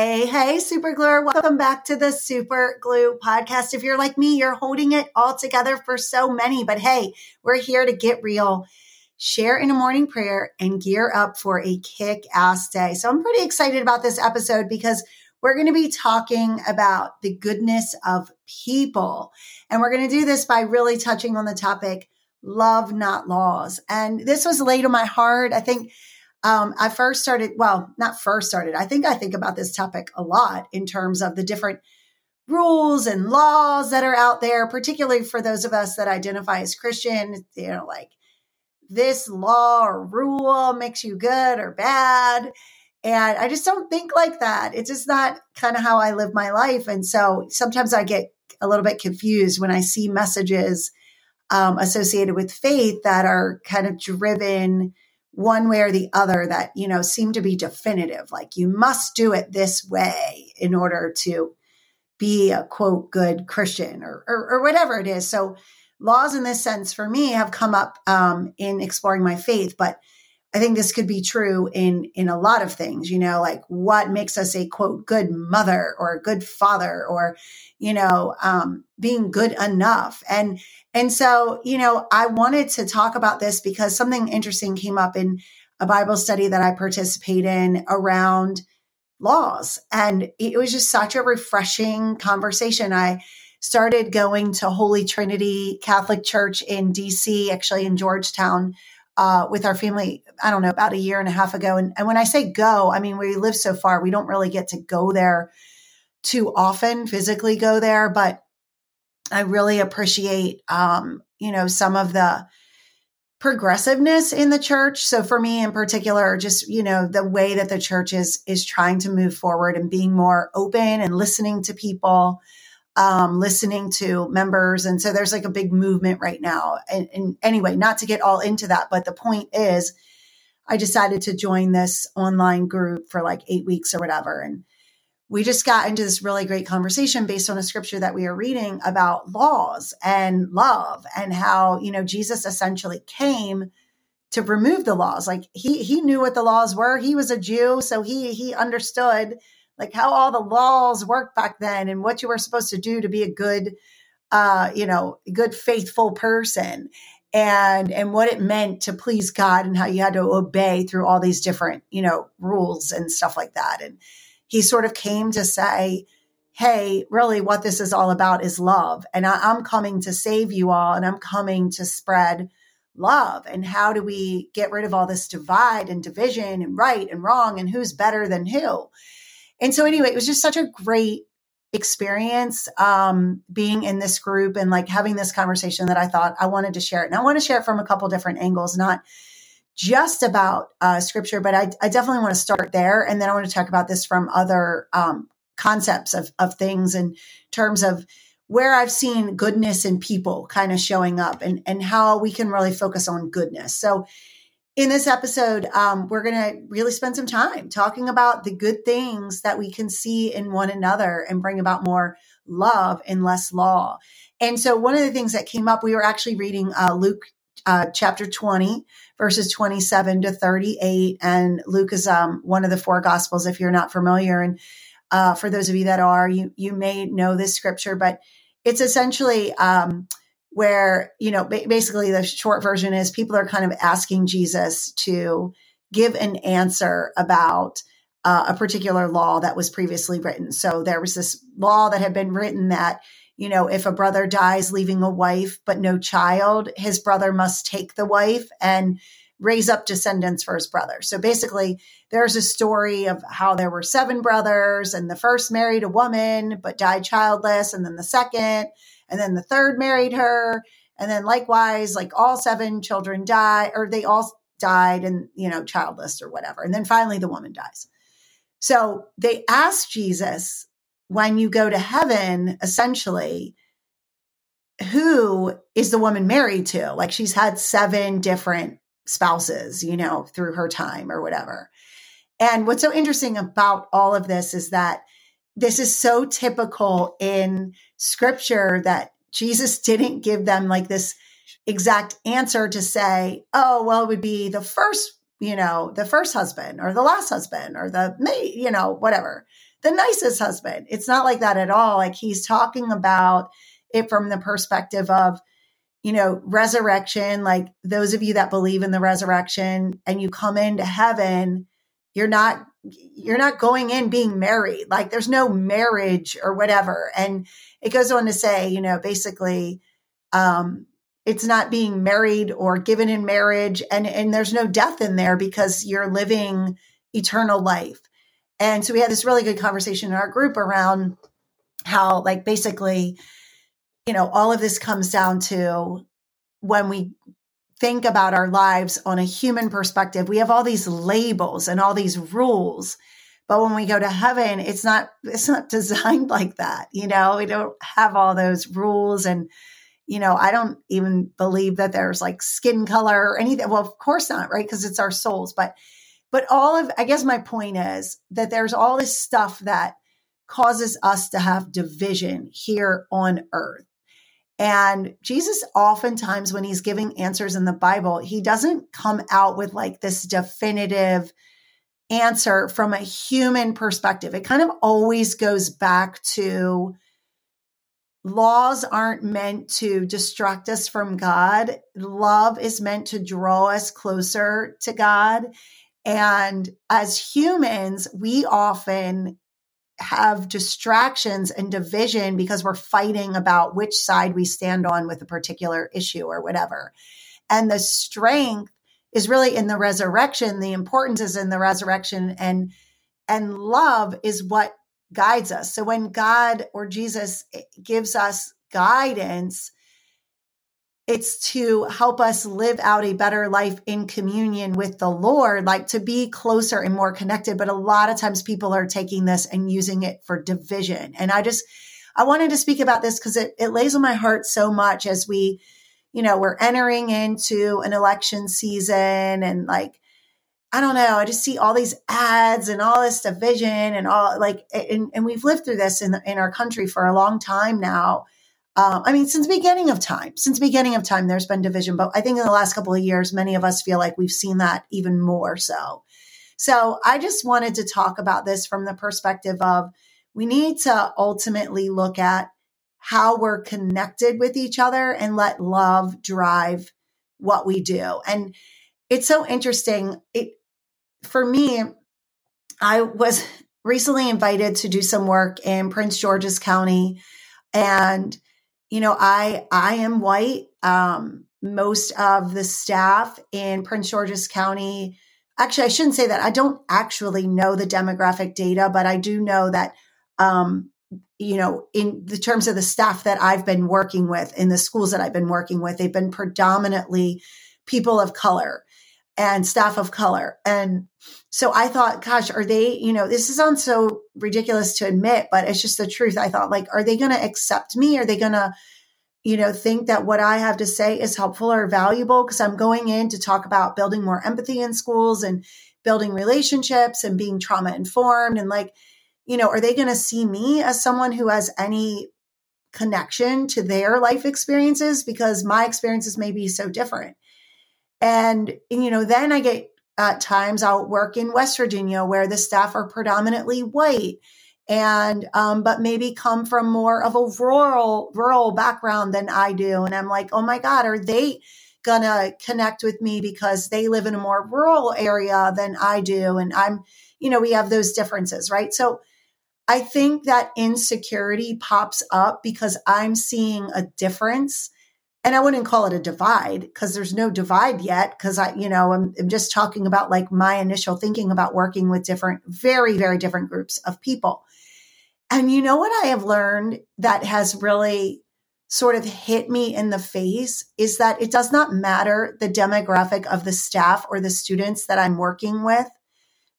Hey, hey, Super Gluer. Welcome back to the Super Glue podcast. If you're like me, you're holding it all together for so many, but hey, we're here to get real, share in a morning prayer, and gear up for a kick ass day. So I'm pretty excited about this episode because we're going to be talking about the goodness of people. And we're going to do this by really touching on the topic love, not laws. And this was laid on my heart. I think um, I first started, well, not first started. I think I think about this topic a lot in terms of the different rules and laws that are out there, particularly for those of us that identify as Christian, you know, like this law or rule makes you good or bad. And I just don't think like that. It's just not kind of how I live my life. And so sometimes I get a little bit confused when I see messages um, associated with faith that are kind of driven one way or the other that you know seem to be definitive like you must do it this way in order to be a quote good christian or, or, or whatever it is so laws in this sense for me have come up um, in exploring my faith but I think this could be true in in a lot of things, you know, like what makes us a quote good mother or a good father or you know, um, being good enough. And and so, you know, I wanted to talk about this because something interesting came up in a Bible study that I participate in around laws. And it was just such a refreshing conversation. I started going to Holy Trinity Catholic Church in DC, actually in Georgetown, uh, with our family, I don't know, about a year and a half ago. And, and when I say go, I mean, we live so far, we don't really get to go there too often, physically go there, but I really appreciate, um, you know, some of the progressiveness in the church. So for me in particular, just, you know, the way that the church is, is trying to move forward and being more open and listening to people um, listening to members. And so there's like a big movement right now. And, and anyway, not to get all into that, but the point is, I decided to join this online group for like eight weeks or whatever. And we just got into this really great conversation based on a scripture that we are reading about laws and love and how, you know, Jesus essentially came to remove the laws. Like he he knew what the laws were. He was a Jew, so he he understood like how all the laws worked back then and what you were supposed to do to be a good uh you know good faithful person and and what it meant to please god and how you had to obey through all these different you know rules and stuff like that and he sort of came to say hey really what this is all about is love and I, i'm coming to save you all and i'm coming to spread love and how do we get rid of all this divide and division and right and wrong and who's better than who and so anyway, it was just such a great experience um, being in this group and like having this conversation that I thought I wanted to share it. And I want to share it from a couple different angles, not just about uh, scripture, but I, I, definitely want to start there. And then I want to talk about this from other um, concepts of, of things in terms of where I've seen goodness in people kind of showing up and, and how we can really focus on goodness. So in this episode, um, we're going to really spend some time talking about the good things that we can see in one another and bring about more love and less law. And so, one of the things that came up, we were actually reading uh, Luke uh, chapter 20, verses 27 to 38. And Luke is um, one of the four gospels, if you're not familiar. And uh, for those of you that are, you, you may know this scripture, but it's essentially um, where, you know, basically the short version is people are kind of asking Jesus to give an answer about uh, a particular law that was previously written. So there was this law that had been written that, you know, if a brother dies leaving a wife but no child, his brother must take the wife and raise up descendants for his brother. So basically, there's a story of how there were seven brothers, and the first married a woman but died childless, and then the second, and then the third married her and then likewise like all seven children die or they all died and you know childless or whatever and then finally the woman dies so they ask jesus when you go to heaven essentially who is the woman married to like she's had seven different spouses you know through her time or whatever and what's so interesting about all of this is that this is so typical in scripture that Jesus didn't give them like this exact answer to say, oh, well, it would be the first, you know, the first husband or the last husband or the mate, you know, whatever. The nicest husband. It's not like that at all. Like he's talking about it from the perspective of, you know, resurrection, like those of you that believe in the resurrection and you come into heaven, you're not you're not going in being married. Like there's no marriage or whatever. And it goes on to say, you know, basically um it's not being married or given in marriage and and there's no death in there because you're living eternal life. And so we had this really good conversation in our group around how like basically you know, all of this comes down to when we think about our lives on a human perspective, we have all these labels and all these rules. But when we go to heaven, it's not it's not designed like that. You know, we don't have all those rules and you know, I don't even believe that there's like skin color or anything. Well, of course not, right? Because it's our souls. But but all of I guess my point is that there's all this stuff that causes us to have division here on earth. And Jesus, oftentimes, when he's giving answers in the Bible, he doesn't come out with like this definitive answer from a human perspective. It kind of always goes back to laws aren't meant to distract us from God. Love is meant to draw us closer to God. And as humans, we often have distractions and division because we're fighting about which side we stand on with a particular issue or whatever. And the strength is really in the resurrection. The importance is in the resurrection and and love is what guides us. So when God or Jesus eh, gives us guidance, it's to help us live out a better life in communion with the Lord, like to be closer and more connected. But a lot of times people are taking this and using it for division. And I just, I wanted to speak about this because it, it lays on my heart so much as we, you know, we're entering into an election season and like, I don't know. I just see all these ads and all this division and all like, and, and we've lived through this in, in our country for a long time now um, I mean, since the beginning of time, since the beginning of time, there's been division. But I think in the last couple of years, many of us feel like we've seen that even more so. So I just wanted to talk about this from the perspective of we need to ultimately look at how we're connected with each other and let love drive what we do. And it's so interesting. It for me, I was recently invited to do some work in Prince George's County and you know, I I am white. Um, most of the staff in Prince George's County, actually, I shouldn't say that. I don't actually know the demographic data, but I do know that, um, you know, in the terms of the staff that I've been working with in the schools that I've been working with, they've been predominantly people of color and staff of color. And so I thought, gosh, are they, you know, this sounds so ridiculous to admit, but it's just the truth. I thought, like, are they going to accept me? Are they going to, you know, think that what I have to say is helpful or valuable? Because I'm going in to talk about building more empathy in schools and building relationships and being trauma informed. And like, you know, are they going to see me as someone who has any connection to their life experiences? Because my experiences may be so different. And, you know, then I get at times I'll work in West Virginia where the staff are predominantly white and um, but maybe come from more of a rural rural background than I do. And I'm like, oh my God, are they gonna connect with me because they live in a more rural area than I do? And I'm, you know, we have those differences, right? So I think that insecurity pops up because I'm seeing a difference and I wouldn't call it a divide because there's no divide yet. Because I, you know, I'm, I'm, just talking about like my initial thinking about working with different, very, very different groups of people. And you know what I have learned that has really sort of hit me in the face is that it does not matter the demographic of the staff or the students that I'm working with.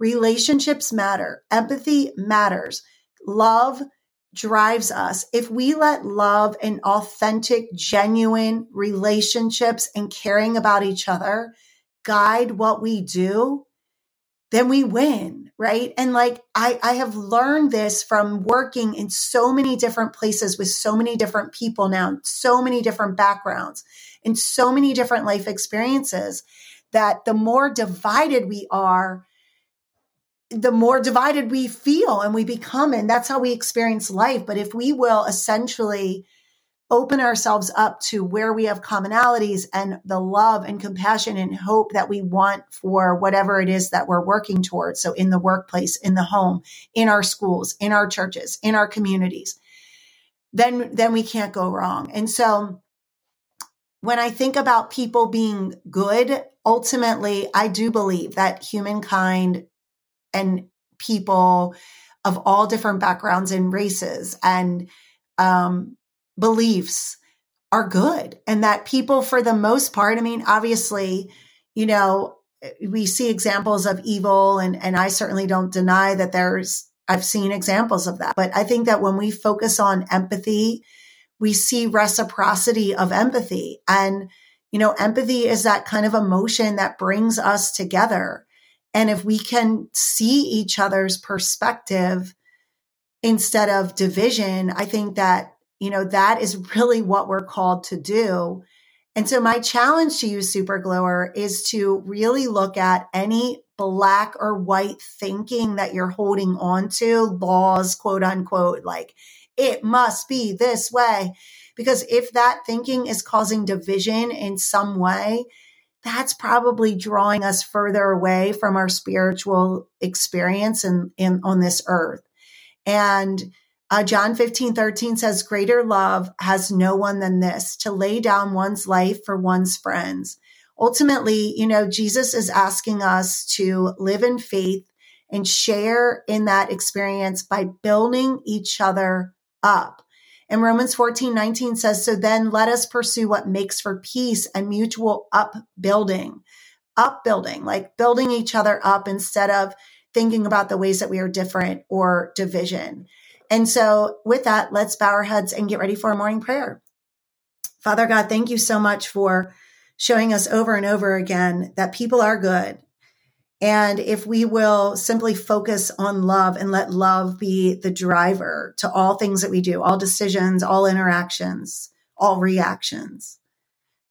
Relationships matter. Empathy matters. Love drives us, if we let love and authentic, genuine relationships and caring about each other guide what we do, then we win, right? And like I, I have learned this from working in so many different places with so many different people now, so many different backgrounds, and so many different life experiences that the more divided we are, the more divided we feel and we become. And that's how we experience life. But if we will essentially open ourselves up to where we have commonalities and the love and compassion and hope that we want for whatever it is that we're working towards. So in the workplace, in the home, in our schools, in our churches, in our communities, then, then we can't go wrong. And so when I think about people being good, ultimately, I do believe that humankind and people of all different backgrounds and races and um, beliefs are good and that people for the most part i mean obviously you know we see examples of evil and and i certainly don't deny that there's i've seen examples of that. But i think that when we focus on empathy we see reciprocity of empathy. And you know empathy is that kind of emotion that brings us together and if we can see each other's perspective instead of division i think that you know, that is really what we're called to do. And so my challenge to you, super gluer, is to really look at any black or white thinking that you're holding on to, laws, quote unquote, like it must be this way. Because if that thinking is causing division in some way, that's probably drawing us further away from our spiritual experience in, in on this earth. And uh, John 15, 13 says, Greater love has no one than this to lay down one's life for one's friends. Ultimately, you know, Jesus is asking us to live in faith and share in that experience by building each other up. And Romans 14, 19 says, So then let us pursue what makes for peace and mutual upbuilding. Upbuilding, like building each other up instead of thinking about the ways that we are different or division. And so, with that, let's bow our heads and get ready for a morning prayer. Father God, thank you so much for showing us over and over again that people are good. And if we will simply focus on love and let love be the driver to all things that we do, all decisions, all interactions, all reactions,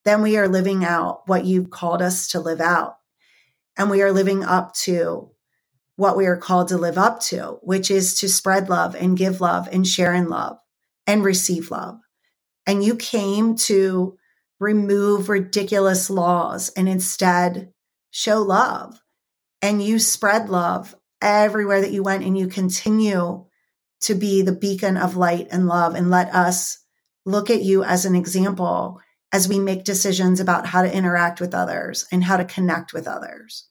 then we are living out what you've called us to live out. And we are living up to what we are called to live up to, which is to spread love and give love and share in love and receive love. And you came to remove ridiculous laws and instead show love. And you spread love everywhere that you went and you continue to be the beacon of light and love and let us look at you as an example as we make decisions about how to interact with others and how to connect with others.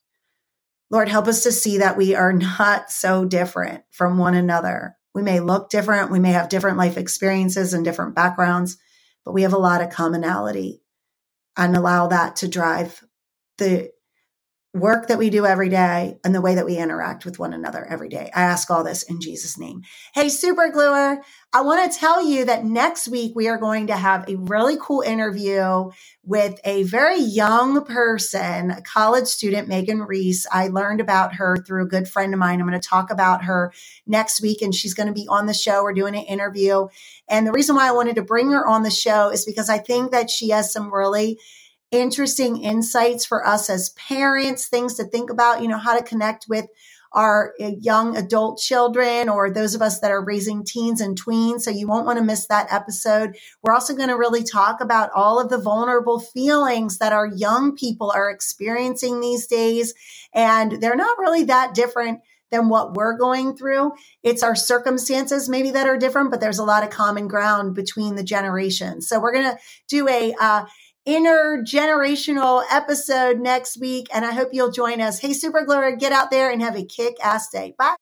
Lord, help us to see that we are not so different from one another. We may look different, we may have different life experiences and different backgrounds, but we have a lot of commonality and allow that to drive the work that we do every day and the way that we interact with one another every day. I ask all this in Jesus' name. Hey, super gluer, I want to tell you that next week we are going to have a really cool interview with a very young person, a college student, Megan Reese. I learned about her through a good friend of mine. I'm going to talk about her next week and she's going to be on the show. We're doing an interview. And the reason why I wanted to bring her on the show is because I think that she has some really interesting insights for us as parents, things to think about, you know, how to connect with our uh, young adult children or those of us that are raising teens and tweens. So you won't want to miss that episode. We're also going to really talk about all of the vulnerable feelings that our young people are experiencing these days. And they're not really that different than what we're going through. It's our circumstances maybe that are different, but there's a lot of common ground between the generations. So we're going to do a, uh, intergenerational episode next week. And I hope you'll join us. Hey, Super Gluer, get out there and have a kick ass day. Bye.